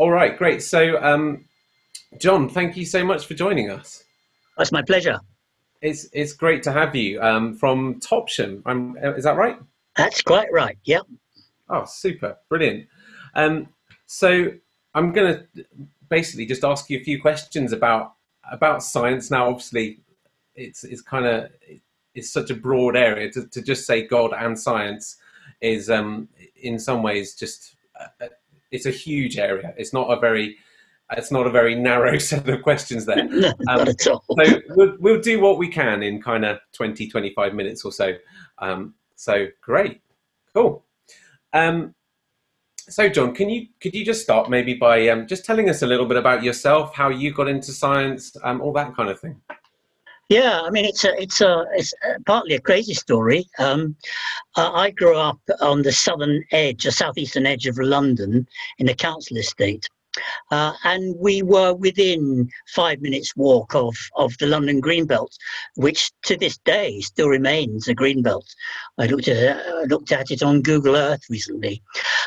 All right, great. So, um, John, thank you so much for joining us. That's my pleasure. It's it's great to have you um, from Topsham. I'm, is that right? That's quite right. Yep. Oh, super, brilliant. Um, so I'm going to basically just ask you a few questions about about science. Now, obviously, it's it's kind of it's such a broad area to, to just say God and science is um, in some ways just uh, it's a huge area. It's not a very it's not a very narrow set of questions there. no, um, not at all. so we'll, we'll do what we can in kind of 20, 25 minutes or so. Um, so great, cool. Um, so John, can you could you just start maybe by um, just telling us a little bit about yourself, how you got into science, um, all that kind of thing? Yeah, I mean it's a it's a it's partly a crazy story. Um, uh, I grew up on the southern edge, the southeastern edge of London, in a council estate. Uh, and we were within five minutes walk of, of the London Greenbelt, which to this day still remains a Greenbelt. I looked at it, I looked at it on Google Earth recently,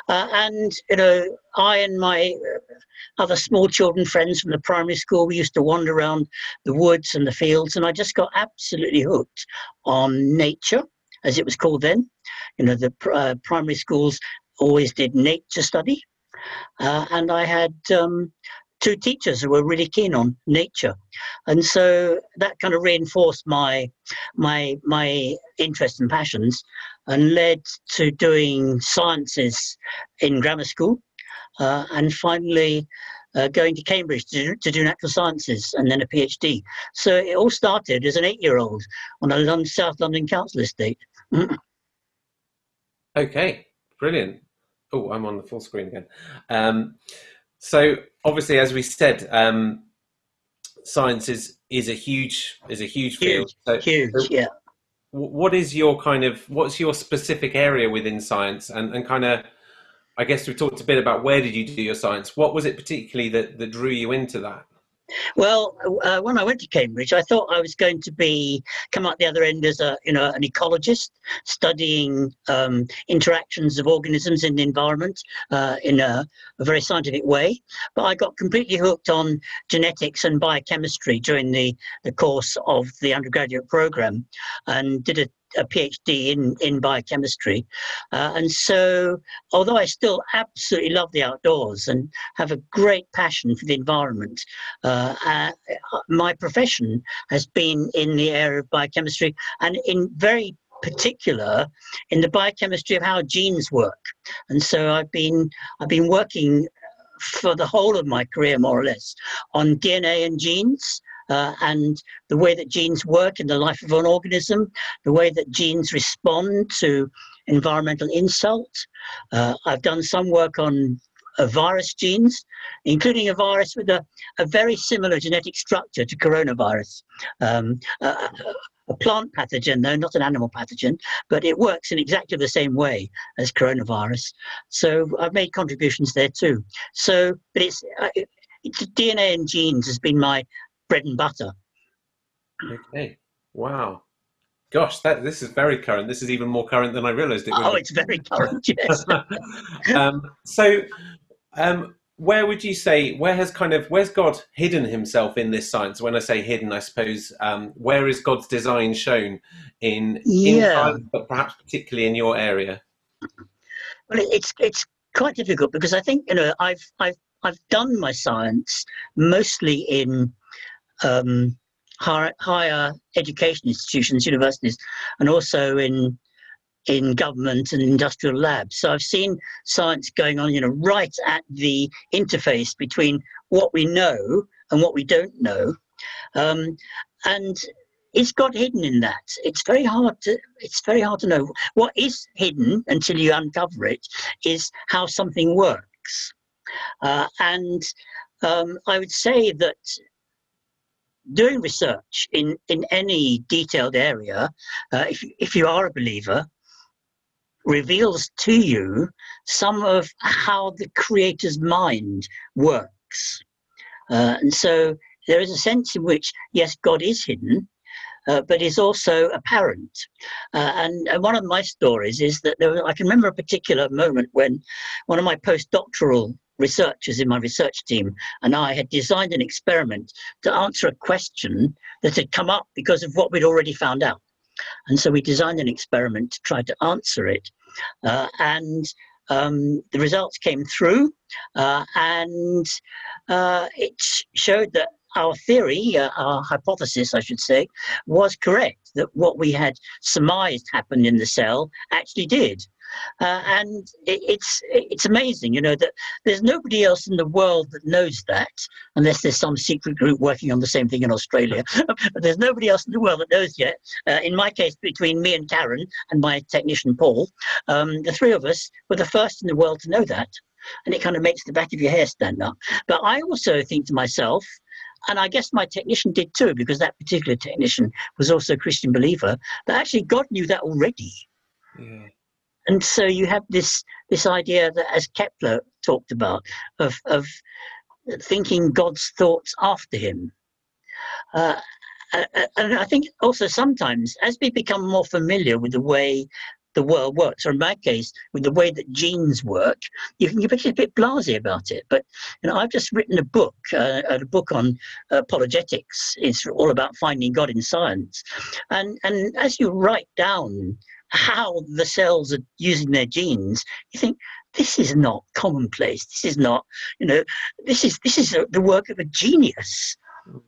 uh, and you know I and my other small children friends from the primary school we used to wander around the woods and the fields, and I just got absolutely hooked on nature, as it was called then. You know the uh, primary schools always did nature study uh, and I had um, two teachers who were really keen on nature, and so that kind of reinforced my my my interest and passions, and led to doing sciences in grammar school, uh, and finally. Uh, going to Cambridge to do, to do natural sciences and then a PhD. So it all started as an eight-year-old on a South London council estate. okay, brilliant. Oh, I'm on the full screen again. Um, so obviously, as we said, um, science is is a huge is a huge field. Huge, so, huge, so yeah. What is your kind of what's your specific area within science, and and kind of, I guess we talked a bit about where did you do your science. What was it particularly that that drew you into that? Well, uh, when I went to Cambridge, I thought I was going to be come out the other end as a you know an ecologist, studying um, interactions of organisms in the environment uh, in a, a, very scientific way. But I got completely hooked on genetics and biochemistry during the the course of the undergraduate program, and did a a PhD in, in biochemistry. Uh, and so, although I still absolutely love the outdoors and have a great passion for the environment, uh, uh, my profession has been in the area of biochemistry and in very particular in the biochemistry of how genes work. And so I've been I've been working for the whole of my career, more or less, on DNA and genes uh, and the way that genes work in the life of an organism, the way that genes respond to environmental insult. Uh, I've done some work on uh, virus genes, including a virus with a, a very similar genetic structure to coronavirus. Um, a plant pathogen, though not an animal pathogen, but it works in exactly the same way as coronavirus. So I've made contributions there too. So, but it's, uh, DNA and genes has been my bread and butter. Okay. Wow. Gosh, that this is very current. This is even more current than I realised it was. Oh, it's very current. Yes. um, so, um, where would you say where has kind of where's God hidden Himself in this science? When I say hidden, I suppose um, where is God's design shown in, yeah. in science, but perhaps particularly in your area? Well, it's it's quite difficult because I think you know I've I've I've done my science mostly in um, higher, higher education institutions, universities, and also in in government and industrial labs. So I've seen science going on, you know, right at the interface between what we know and what we don't know, um, and it's got hidden in that. It's very hard to it's very hard to know what is hidden until you uncover it. Is how something works, uh, and um, I would say that doing research in, in any detailed area, uh, if, if you are a believer, reveals to you some of how the creator's mind works. Uh, and so there is a sense in which, yes, God is hidden, uh, but is also apparent. Uh, and, and, one of my stories is that there, I can remember a particular moment when one of my postdoctoral researchers in my research team and I had designed an experiment to answer a question that had come up because of what we'd already found out. And so we designed an experiment to try to answer it. Uh, and um, the results came through, uh, and uh, it showed that our theory, uh, our hypothesis, I should say, was correct. That what we had surmised happened in the cell actually did. Uh, and it, it's it's amazing, you know, that there's nobody else in the world that knows that, unless there's some secret group working on the same thing in Australia. but there's nobody else in the world that knows yet. Uh, in my case, between me and Karen and my technician Paul, um, the three of us were the first in the world to know that. And it kind of makes the back of your hair stand up. But I also think to myself, and I guess my technician did too, because that particular technician was also a Christian believer, that actually God knew that already. Yeah and so you have this this idea that as kepler talked about of of thinking god's thoughts after him uh, and i think also sometimes as we become more familiar with the way the world works, or in my case, with the way that genes work, you can get a bit blasé about it. But you know, I've just written a book, uh, a book on apologetics. It's all about finding God in science, and and as you write down how the cells are using their genes, you think this is not commonplace. This is not, you know, this is this is a, the work of a genius,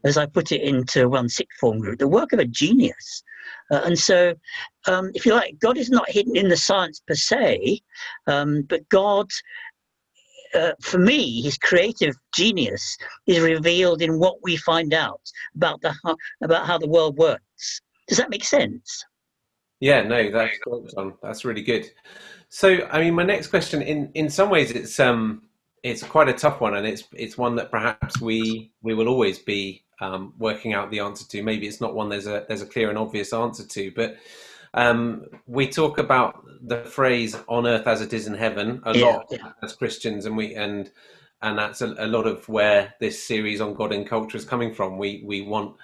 as I put it into one sixth form group, the work of a genius. Uh, and so, um, if you like, God is not hidden in the science per se, um, but God. Uh, for me, his creative genius is revealed in what we find out about the about how the world works. Does that make sense? Yeah, no, that's great, John. That's really good. So, I mean, my next question, in in some ways, it's um, it's quite a tough one, and it's it's one that perhaps we we will always be um, working out the answer to. Maybe it's not one there's a there's a clear and obvious answer to, but um, we talk about the phrase "on earth as it is in heaven" a yeah, lot yeah. as Christians, and we and and that's a, a lot of where this series on God and culture is coming from. We we want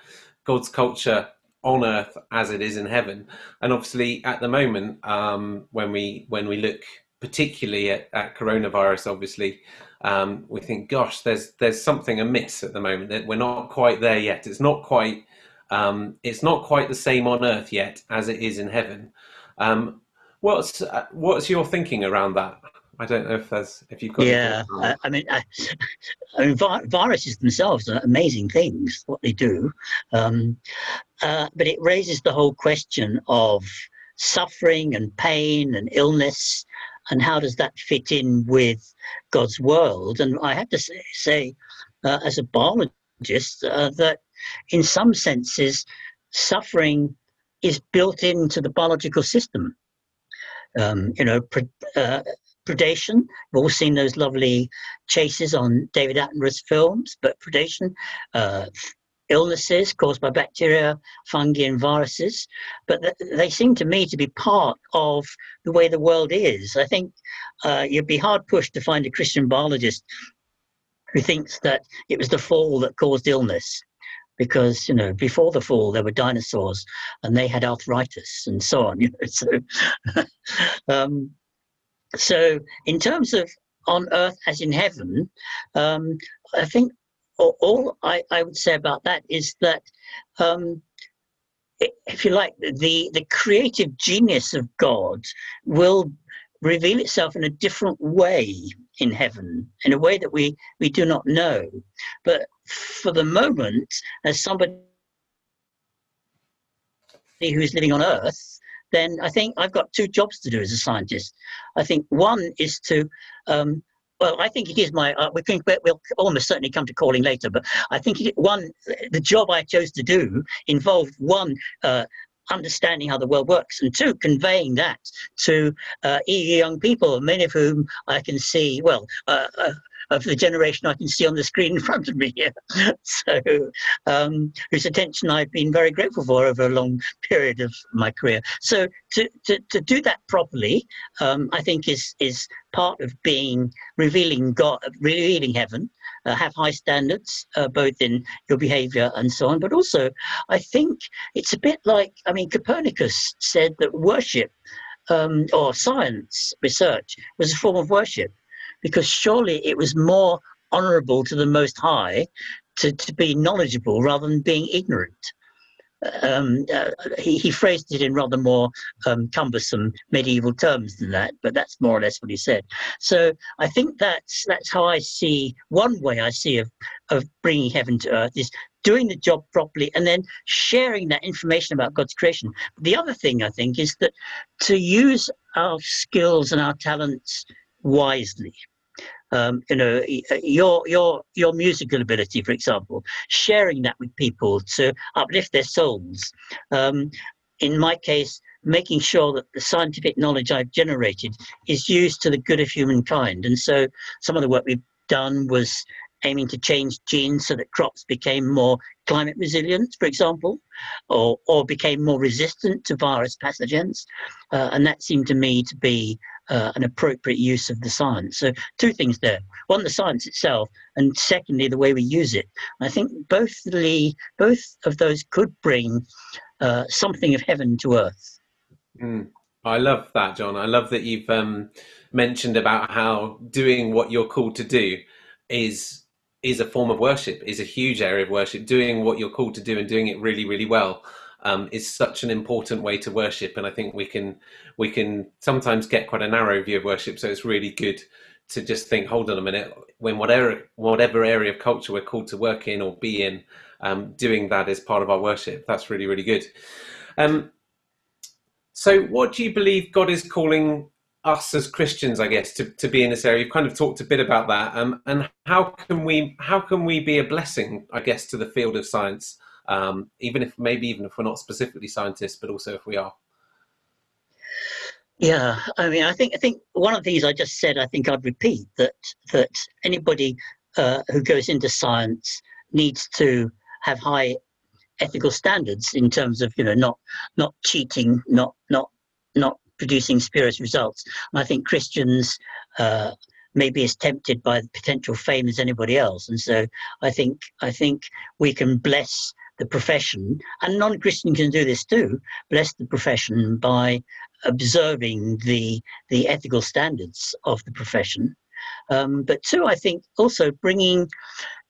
God's culture on earth as it is in heaven. And obviously, at the moment, um, when we when we look particularly at, at coronavirus, obviously, um, we think, gosh, there's there's something amiss at the moment. That we're not quite there yet. It's not quite um, it's not quite the same on earth yet as it is in heaven. Um, what's uh, what's your thinking around that? I don't know if there's if you've got. Yeah, I, I, mean, I, I mean, viruses themselves are amazing things. What they do, um, uh, but it raises the whole question of suffering and pain and illness, and how does that fit in with God's world? And I have to say, say uh, as a biologist, uh, that in some senses, suffering is built into the biological system. Um, you know, uh, predation. We've all seen those lovely chases on David Attenborough's films, but predation, uh, illnesses caused by bacteria, fungi, and viruses, but th- they seem to me to be part of the way the world is. I think uh, you'd be hard pushed to find a Christian biologist who thinks that it was the fall that caused illness because you know before the fall there were dinosaurs and they had arthritis and so on you know so um, so, in terms of on earth as in heaven, um, I think all, I, I, would say about that is that, um, if you like, the, the creative genius of God will reveal itself in a different way in heaven, in a way that we, we do not know. But for the moment, as somebody who is living on earth, then I think I've got two jobs to do as a scientist. I think one is to um, well, I think it is my. Uh, we can, we'll almost certainly come to calling later, but I think it, one, the job I chose to do involved one, uh, understanding how the world works, and two, conveying that to uh, young people, many of whom I can see. Well, uh, uh, of the generation I can see on the screen in front of me here. so, um, whose attention I've been very grateful for over a long period of my career. So, to, to, to do that properly, um, I think is is part of being revealing God, revealing heaven. Uh, have high standards, uh, both in your behavior and so on. But also, I think it's a bit like, I mean, Copernicus said that worship um, or science research was a form of worship. Because surely it was more honourable to the Most High to, to be knowledgeable rather than being ignorant um, uh, he, he, phrased it in rather more um, cumbersome medieval terms than that, but that's more or less what he said. So I think that's that's how I see one way I see of of bringing heaven to earth is doing the job properly and then sharing that information about God's creation. The other thing I think is that to use our skills and our talents wisely um, you know your your your musical ability for example sharing that with people to uplift their souls um, in my case making sure that the scientific knowledge i've generated is used to the good of humankind and so some of the work we've done was aiming to change genes so that crops became more climate resilient, for example, or, or became more resistant to virus pathogens. Uh, and that seemed to me to be uh, an appropriate use of the science. So, two things there one, the science itself, and secondly, the way we use it. I think both, the, both of those could bring uh, something of heaven to earth. Mm. I love that, John. I love that you've um, mentioned about how doing what you're called to do is is a form of worship, is a huge area of worship. Doing what you're called to do and doing it really, really well um, is such an important way to worship. And I think we can we can sometimes get quite a narrow view of worship. So it's really good to just think, hold on a minute, when whatever whatever area of culture we're called to work in or be in, um, doing that as part of our worship. That's really, really good. Um, so, what do you believe God is calling us as Christians, I guess, to, to be in this area. You've kind of talked a bit about that, um, and how can we how can we be a blessing, I guess, to the field of science, um, even if maybe even if we're not specifically scientists, but also if we are. Yeah, I mean, I think I think one of these I just said. I think I'd repeat that that anybody uh, who goes into science needs to have high ethical standards in terms of you know not not cheating, not not not producing spurious results. And I think Christians uh, may be as tempted by the potential fame as anybody else. And so I think I think we can bless the profession, and non-Christian can do this too. Bless the profession by observing the the ethical standards of the profession. Um, but two, I think also bringing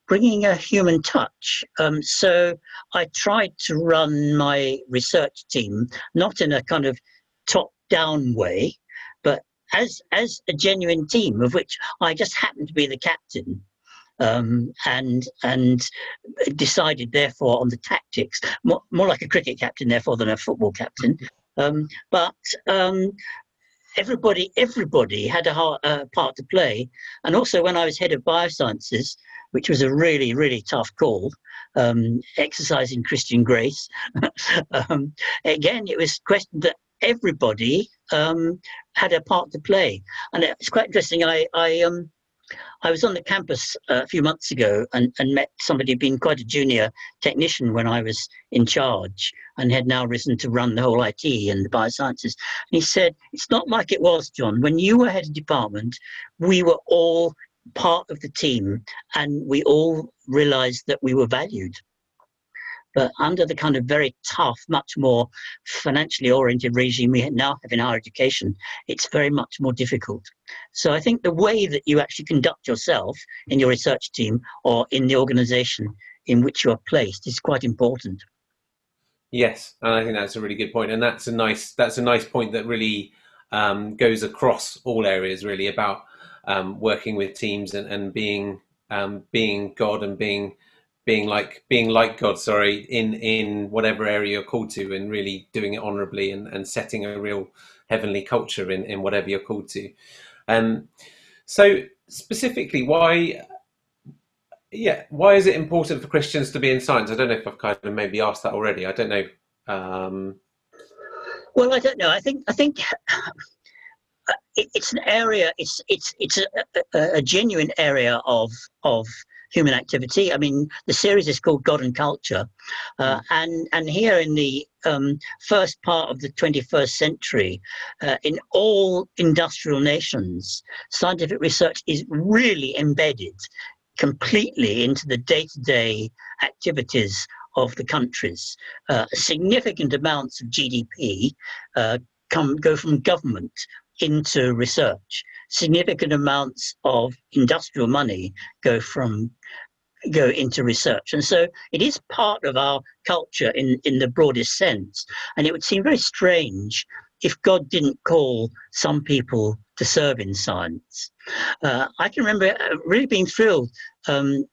bringing a human touch. Um, so I tried to run my research team not in a kind of top down way, but as as a genuine team of which I just happened to be the captain. Um, and and decided therefore on the tactics more, more like a cricket captain therefore than a football captain um, but um, everybody everybody had a, a, part to play and also when i was head of biosciences which was a really really tough call um, exercising christian grace um, again it was questioned that everybody um, had a part to play. And it's quite interesting. I, I, um, I was on the campus uh, a few months ago and, and met somebody who'd been quite a junior technician when I was in charge and had now risen to run the whole IT and the biosciences. And he said, It's not like it was, John. When you were head of department, we were all part of the team and we all realized that we were valued. But under the kind of very tough, much more financially oriented regime we now have in higher education, it's very much more difficult. So I think the way that you actually conduct yourself in your research team or in the organization in which you are placed is quite important. Yes, and I think that's a really good point, and that's a nice that's a nice point that really um, goes across all areas, really about um, working with teams and, and being um, being God and being being like being like God, sorry, in in whatever area you're called to, and really doing it honorably and, and setting a real heavenly culture in in whatever you're called to. Um, so specifically, why? Yeah, why is it important for Christians to be in science? I don't know if I've kind of maybe asked that already. I don't know. Um, well, I don't know. I think I think it's an area. It's it's it's a, a, a genuine area of of human activity. I mean, the series is called God and Culture, uh, mm. and and here in the um, first part of the 21st century, uh, in all industrial nations, scientific research is really embedded completely into the day-to-day activities of the countries. Uh, significant amounts of GDP uh, come go from government into research. Significant amounts of industrial money go from go into research. And so it is part of our culture in, in the broadest sense. And it would seem very strange if God didn't call some people to serve in science. Uh, I can remember uh, really being thrilled um,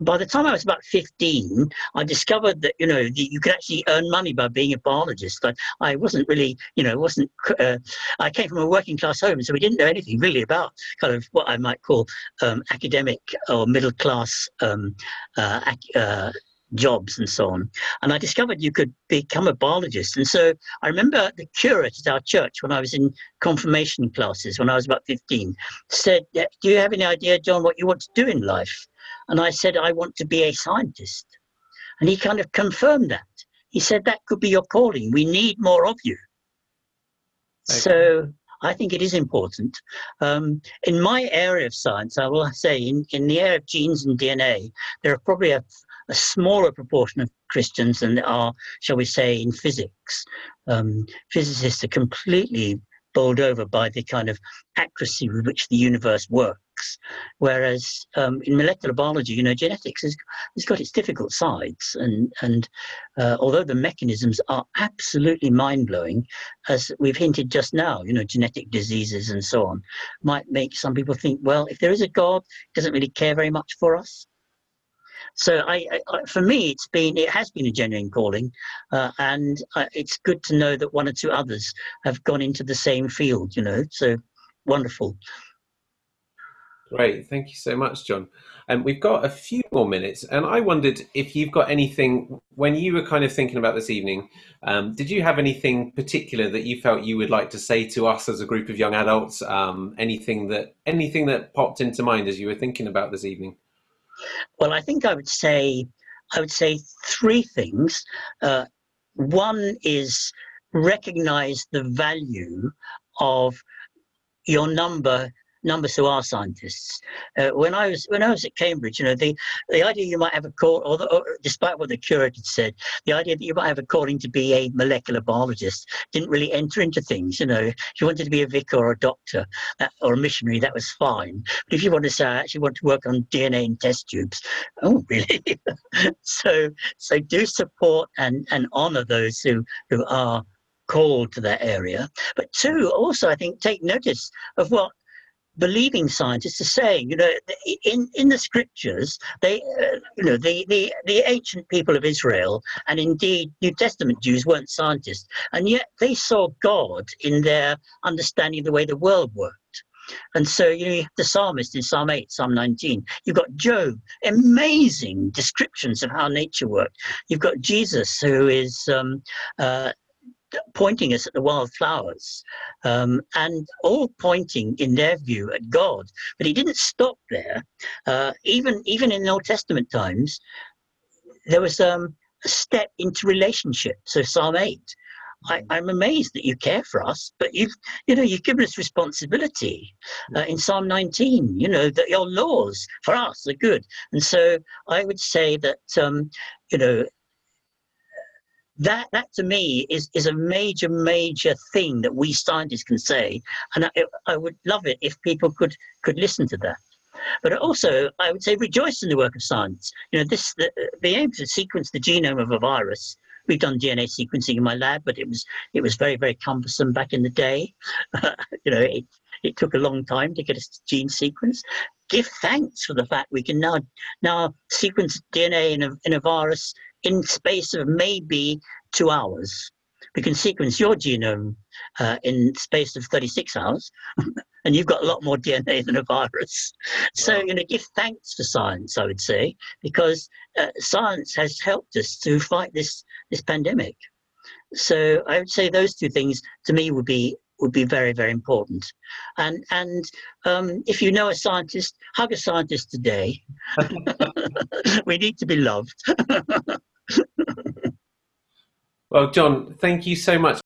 by the time I was about 15, I discovered that, you know, you could actually earn money by being a biologist. I, I wasn't really, you know, wasn't, uh, I came from a working class home, so we didn't know anything really about kind of what I might call um, academic or middle class um, uh, uh, jobs and so on. And I discovered you could become a biologist. And so I remember the curate at our church when I was in confirmation classes when I was about 15 said, Do you have any idea, John, what you want to do in life? And I said, I want to be a scientist. And he kind of confirmed that. He said, That could be your calling. We need more of you. Okay. So I think it is important. Um, in my area of science, I will say, in, in the area of genes and DNA, there are probably a, a smaller proportion of Christians than there are, shall we say, in physics. Um, physicists are completely bowled over by the kind of accuracy with which the universe works. Whereas um, in molecular biology, you know, genetics has, has got its difficult sides, and and uh, although the mechanisms are absolutely mind blowing, as we've hinted just now, you know, genetic diseases and so on, might make some people think, well, if there is a God, he doesn't really care very much for us. So I, I, for me, it's been it has been a genuine calling, uh, and uh, it's good to know that one or two others have gone into the same field. You know, so wonderful. Great, thank you so much, John. And um, we've got a few more minutes, and I wondered if you've got anything when you were kind of thinking about this evening. Um, did you have anything particular that you felt you would like to say to us as a group of young adults? Um, anything that anything that popped into mind as you were thinking about this evening? Well, I think I would say I would say three things. Uh, one is recognize the value of your number numbers who are scientists. Uh, when I was when I was at Cambridge, you know, the the idea you might have a call, or, or, despite what the curate had said, the idea that you might have a calling to be a molecular biologist didn't really enter into things. You know, if you wanted to be a vicar or a doctor that, or a missionary, that was fine. But if you want to say, I actually want to work on DNA in test tubes, oh really? so so do support and and honour those who who are called to that area. But two, also, I think, take notice of what believing scientists are saying. You know, in in the scriptures, they, uh, you know, the, the the ancient people of Israel and indeed New Testament Jews weren't scientists, and yet they saw God in their understanding of the way the world worked. And so you, know, the psalmist in Psalm 8, Psalm 19. You've got Job, amazing descriptions of how nature worked. You've got Jesus, who is um, uh, pointing us at the wildflowers, um, and all pointing in their view at God. But he didn't stop there. Uh, even even in the Old Testament times, there was um, a step into relationship. So Psalm eight. I, am amazed that you care for us, but you've, you know, you've given us responsibility. Uh, in Psalm 19, you know that your laws for us are good, and so I would say that, um, you know, that that to me is is a major major thing that we scientists can say. And I, I, would love it if people could could listen to that. But also i would say rejoice in the work of science. You know this the, the aim to sequence the genome of a virus. We've done dna sequencing in my lab but it was it was very very cumbersome back in the day. You know it it took a long time to get a gene sequence give thanks for the fact we can now now sequence dna in a, in a virus in space of maybe two hours. We can sequence your genome uh, in space of 36 hours, and you've got a lot more DNA than a virus. So, you know, give thanks for science, I would say, because uh, science has helped us to fight this this pandemic. So, I would say those two things to me would be would be very very important. And and um, if you know a scientist hug a scientist today. We need to be loved. Well, John, thank you so much